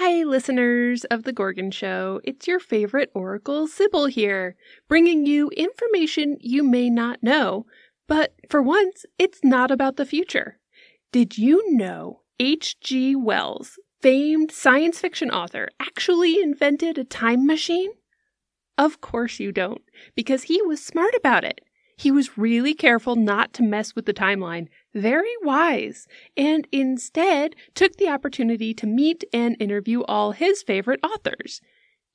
Hi, listeners of The Gorgon Show. It's your favorite Oracle, Sibyl here, bringing you information you may not know. But for once, it's not about the future. Did you know H.G. Wells, famed science fiction author, actually invented a time machine? Of course you don't, because he was smart about it. He was really careful not to mess with the timeline, very wise, and instead took the opportunity to meet and interview all his favorite authors.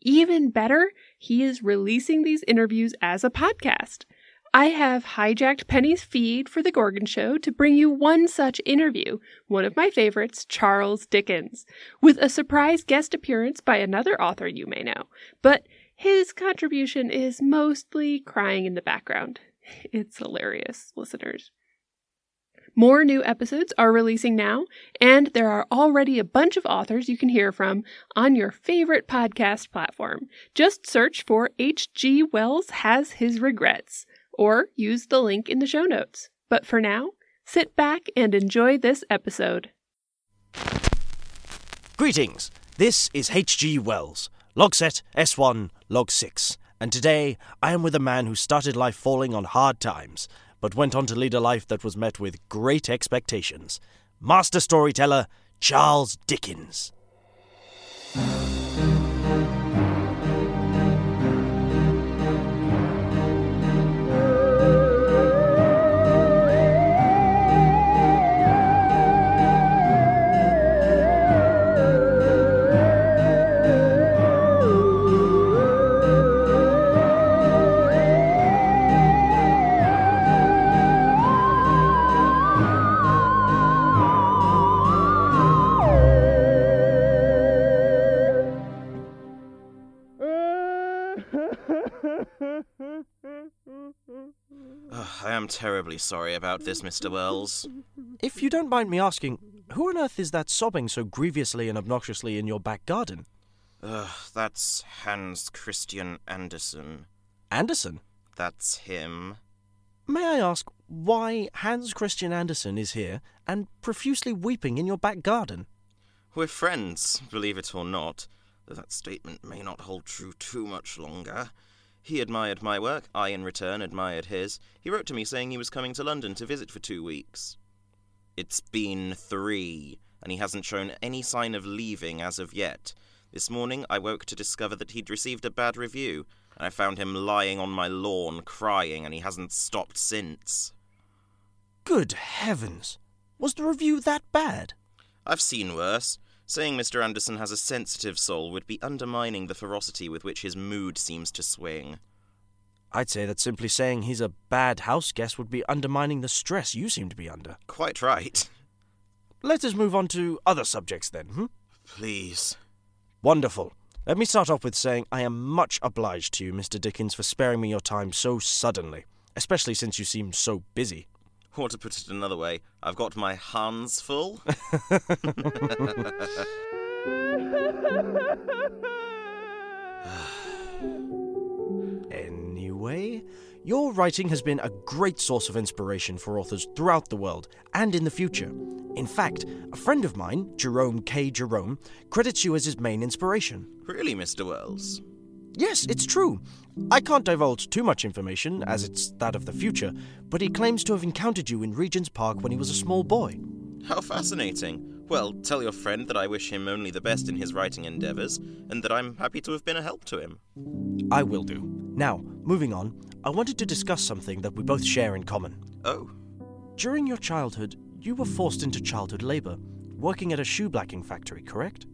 Even better, he is releasing these interviews as a podcast. I have hijacked Penny's feed for The Gorgon Show to bring you one such interview, one of my favorites, Charles Dickens, with a surprise guest appearance by another author you may know. But his contribution is mostly crying in the background. It's hilarious, listeners. More new episodes are releasing now, and there are already a bunch of authors you can hear from on your favorite podcast platform. Just search for H.G. Wells Has His Regrets, or use the link in the show notes. But for now, sit back and enjoy this episode. Greetings! This is H.G. Wells, log set S1, log 6, and today I am with a man who started life falling on hard times, but went on to lead a life that was met with great expectations. Master storyteller Charles Dickens. I am terribly sorry about this, Mr. Wells. If you don't mind me asking, who on earth is that sobbing so grievously and obnoxiously in your back garden? Ugh, that's Hans Christian Andersen. Anderson? That's him. May I ask why Hans Christian Andersen is here and profusely weeping in your back garden? We're friends, believe it or not, though that statement may not hold true too much longer. He admired my work, I in return admired his. He wrote to me saying he was coming to London to visit for two weeks. It's been three, and he hasn't shown any sign of leaving as of yet. This morning I woke to discover that he'd received a bad review, and I found him lying on my lawn crying, and he hasn't stopped since. Good heavens! Was the review that bad? I've seen worse. Saying Mr. Andersen has a sensitive soul would be undermining the ferocity with which his mood seems to swing. I'd say that simply saying he's a bad house guest would be undermining the stress you seem to be under. Quite right. Let us move on to other subjects then, hmm? Please. Wonderful. Let me start off with saying I am much obliged to you, Mr. Dickens, for sparing me your time so suddenly, especially since you seem so busy. Or to put it another way, I've got my hands full. Anyway, your writing has been a great source of inspiration for authors throughout the world and in the future. In fact, a friend of mine, Jerome K. Jerome, credits you as his main inspiration. really, Mr. Wells? Yes, it's true. I can't divulge too much information, as it's that of the future, but he claims to have encountered you in Regent's Park when he was a small boy. How fascinating. Well, tell your friend that I wish him only the best in his writing endeavours, and that I'm happy to have been a help to him. I will do. Now, moving on, I wanted to discuss something that we both share in common. Oh, During your childhood, you were forced into childhood labour, working at a shoe blacking factory, correct?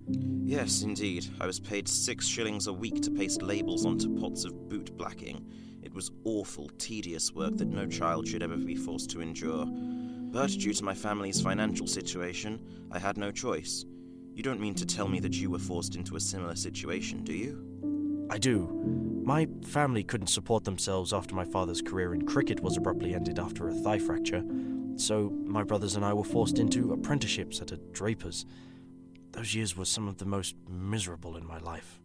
yes, indeed. I was paid six shillings a week to paste labels onto pots of boot blacking. It was awful, tedious work that no child should ever be forced to endure. But due to my family's financial situation, I had no choice. You don't mean to tell me that you were forced into a similar situation, do you? I do. My family couldn't support themselves after my father's career in cricket was abruptly ended after a thigh fracture, so my brothers and I were forced into apprenticeships at a draper's. Those years were some of the most miserable in my life.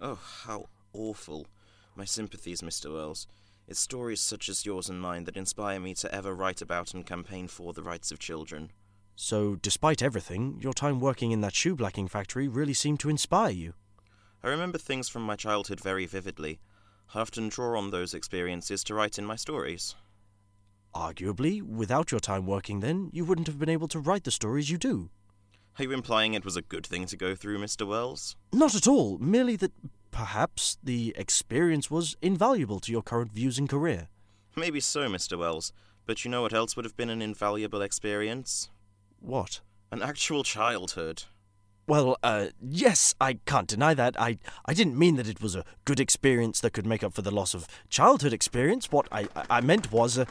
Oh, how awful. My sympathies, Mr. Wells. It's stories such as yours and mine that inspire me to ever write about and campaign for the rights of children. So, despite everything, your time working in that shoe blacking factory really seemed to inspire you. I remember things from my childhood very vividly. I often draw on those experiences to write in my stories. Arguably, without your time working then, you wouldn't have been able to write the stories you do. Are you implying it was a good thing to go through, Mr. Wells? Not at all, merely that perhaps the experience was invaluable to your current views and career. Maybe so, Mr. Wells, but you know what else would have been an invaluable experience? What? An actual childhood. Well, uh, yes, I can't deny that. I, I didn't mean that it was a good experience that could make up for the loss of childhood experience. What I, I meant was a.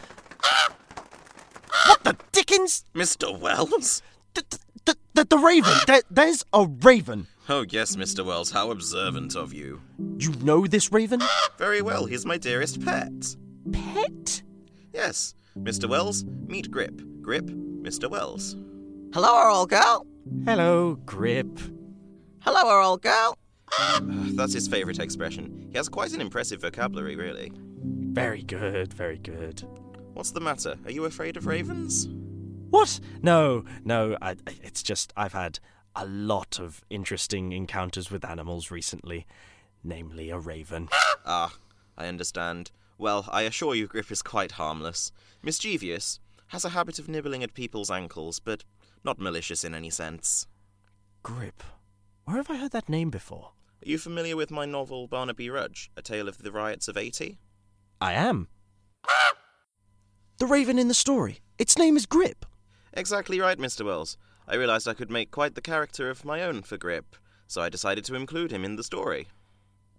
what the dickens? Mr. Wells? The, the, the, the raven! There, there's a raven! Oh, yes, Mr. Wells, how observant of you. You know this raven? Very well, he's my dearest pet. Pet? Yes, Mr. Wells, meet Grip. Grip, Mr. Wells. Hello, old girl. Hello, Grip. Hello, our old girl. That's his favourite expression. He has quite an impressive vocabulary, really. Very good, very good. What's the matter? Are you afraid of ravens? What? No, no, I, it's just I've had a lot of interesting encounters with animals recently, namely a raven. Ah, I understand. Well, I assure you, Grip is quite harmless. Mischievous, has a habit of nibbling at people's ankles, but not malicious in any sense. Grip. Where have I heard that name before? Are you familiar with my novel Barnaby Rudge, A Tale of the Riots of 80? I am. The raven in the story. Its name is Grip. Exactly right, Mr. Wells. I realized I could make quite the character of my own for Grip, so I decided to include him in the story.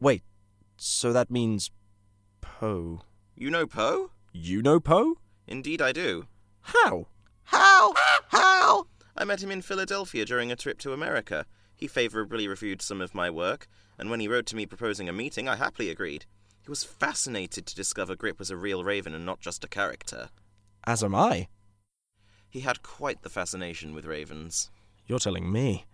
Wait, so that means Poe. You know Poe? You know Poe? Indeed, I do. How? How? How? I met him in Philadelphia during a trip to America. He favourably reviewed some of my work, and when he wrote to me proposing a meeting, I happily agreed. He was fascinated to discover Grip was a real raven and not just a character. As am I. He had quite the fascination with ravens. You're telling me.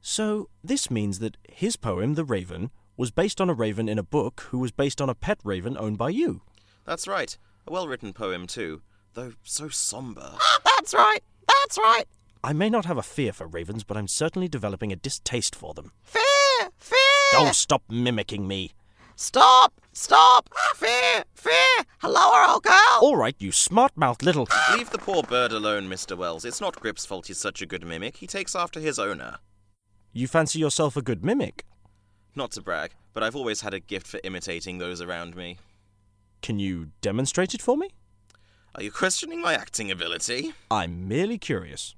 So, this means that his poem, The Raven, was based on a raven in a book who was based on a pet raven owned by you. That's right. A well written poem, too, though so sombre. That's right. That's right. I may not have a fear for ravens, but I'm certainly developing a distaste for them. Fear! Fear! Don't stop mimicking me. Stop! Stop! Ah, fear! Fear! Hello, old girl. All right, you smart mouthed little. Leave the poor bird alone, Mr. Wells. It's not Grip's fault he's such a good mimic. He takes after his owner. You fancy yourself a good mimic? Not to brag, but I've always had a gift for imitating those around me. Can you demonstrate it for me? Are you questioning my acting ability? I'm merely curious.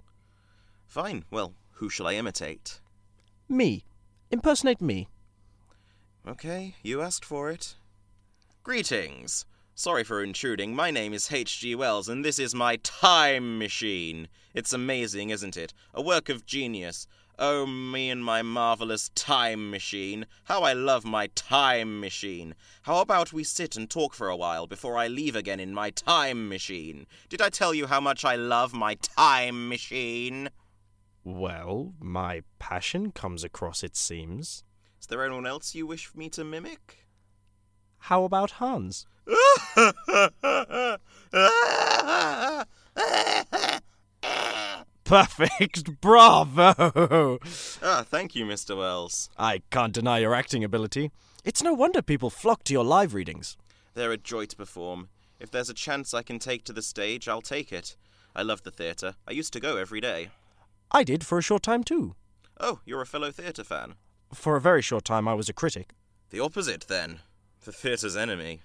Fine. Well, who shall I imitate? Me. Impersonate me. Okay, you asked for it. Greetings. Sorry for intruding. My name is H.G. Wells, and this is my time machine. It's amazing, isn't it? A work of genius. Oh, me and my marvelous time machine. How I love my time machine. How about we sit and talk for a while before I leave again in my time machine? Did I tell you how much I love my time machine? Well, my passion comes across, it seems. Is there anyone else you wish me to mimic? How about Hans? Perfect! Bravo! ah, thank you, Mr. Wells. I can't deny your acting ability. It's no wonder people flock to your live readings. They're a joy to perform. If there's a chance I can take to the stage, I'll take it. I love the theatre. I used to go every day. I did for a short time too. Oh, you're a fellow theatre fan? For a very short time, I was a critic. The opposite, then. The theatre's enemy.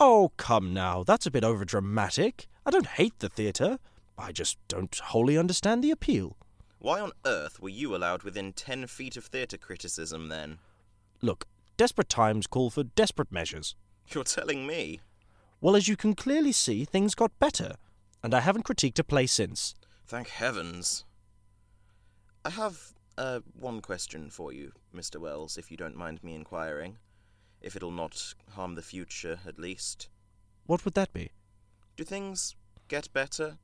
Oh, come now, that's a bit overdramatic. I don't hate the theatre. I just don't wholly understand the appeal. Why on earth were you allowed within ten feet of theatre criticism, then? Look, desperate times call for desperate measures. You're telling me? Well, as you can clearly see, things got better, and I haven't critiqued a play since. Thank heavens. I have uh, one question for you, Mr. Wells, if you don't mind me inquiring. If it'll not harm the future, at least. What would that be? Do things get better?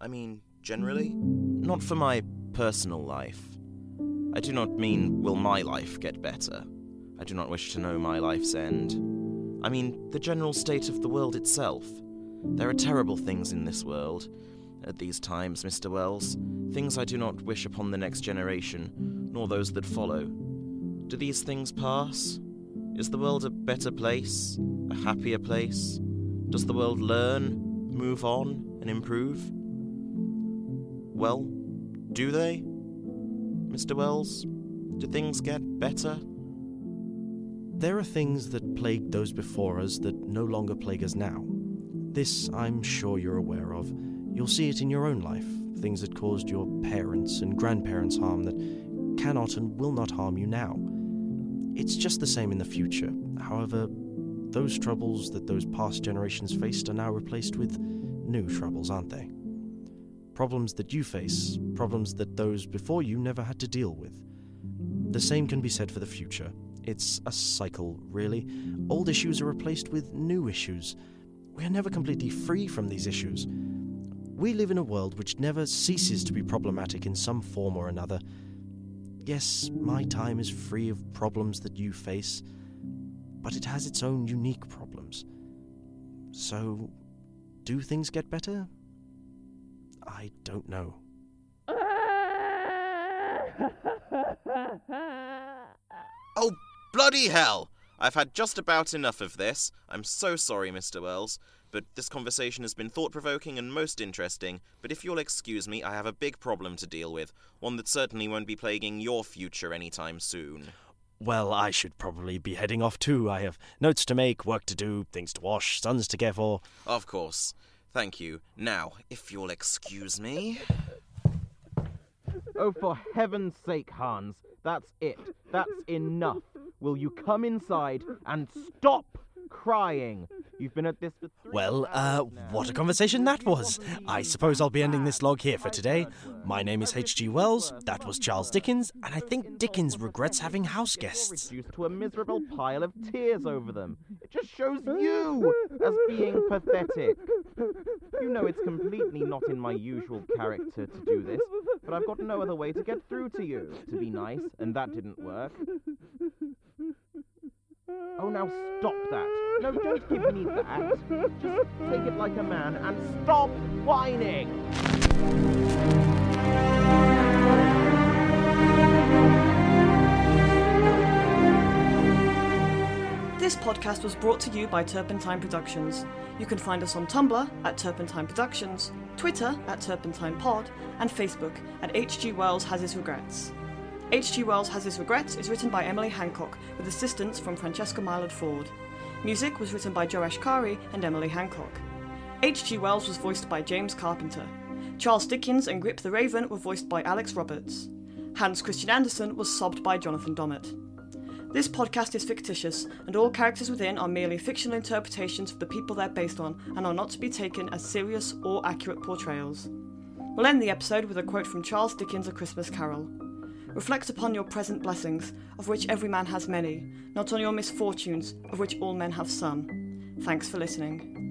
I mean, generally? Not for my personal life. I do not mean, will my life get better? I do not wish to know my life's end. I mean, the general state of the world itself. There are terrible things in this world, at these times, Mr. Wells. Things I do not wish upon the next generation, nor those that follow. Do these things pass? Is the world a better place? A happier place? Does the world learn, move on, and improve? Well, do they? Mr. Wells? Do things get better? There are things that plagued those before us that no longer plague us now. This I'm sure you're aware of. You'll see it in your own life, things that caused your parents and grandparents harm that cannot and will not harm you now. It's just the same in the future. However, those troubles that those past generations faced are now replaced with new troubles, aren't they? Problems that you face, problems that those before you never had to deal with. The same can be said for the future. It's a cycle, really. Old issues are replaced with new issues. We are never completely free from these issues. We live in a world which never ceases to be problematic in some form or another. Yes, my time is free of problems that you face, but it has its own unique problems. So, do things get better? I don't know. Oh, bloody hell! I've had just about enough of this. I'm so sorry, Mr. Wells, but this conversation has been thought provoking and most interesting. But if you'll excuse me, I have a big problem to deal with, one that certainly won't be plaguing your future anytime soon. Well, I should probably be heading off too. I have notes to make, work to do, things to wash, sons to care for. Of course. Thank you. Now, if you'll excuse me. Oh, for heaven's sake, Hans, that's it. That's enough. Will you come inside and stop crying? You've been at this for three Well, uh, what a conversation that was. I suppose I'll be ending this log here for today. My name is H.G. Wells, that was Charles Dickens, and I think Dickens regrets having house guests. reduced to a miserable pile of tears over them. It just shows you as being pathetic. You know it's completely not in my usual character to do this, but I've got no other way to get through to you. To be nice, and that didn't work. Oh, now stop that. No, don't give me that. Just take it like a man and stop whining! This podcast was brought to you by Turpentine Productions. You can find us on Tumblr at Turpentine Productions, Twitter at Turpentine Pod, and Facebook at H.G. Wells Has His Regrets. H.G. Wells Has His Regrets is written by Emily Hancock with assistance from Francesca Mylord Ford. Music was written by Joesh Kari and Emily Hancock. H.G. Wells was voiced by James Carpenter. Charles Dickens and Grip the Raven were voiced by Alex Roberts. Hans Christian Andersen was sobbed by Jonathan Dommett. This podcast is fictitious, and all characters within are merely fictional interpretations of the people they're based on and are not to be taken as serious or accurate portrayals. We'll end the episode with a quote from Charles Dickens' A Christmas Carol. Reflect upon your present blessings, of which every man has many, not on your misfortunes, of which all men have some. Thanks for listening.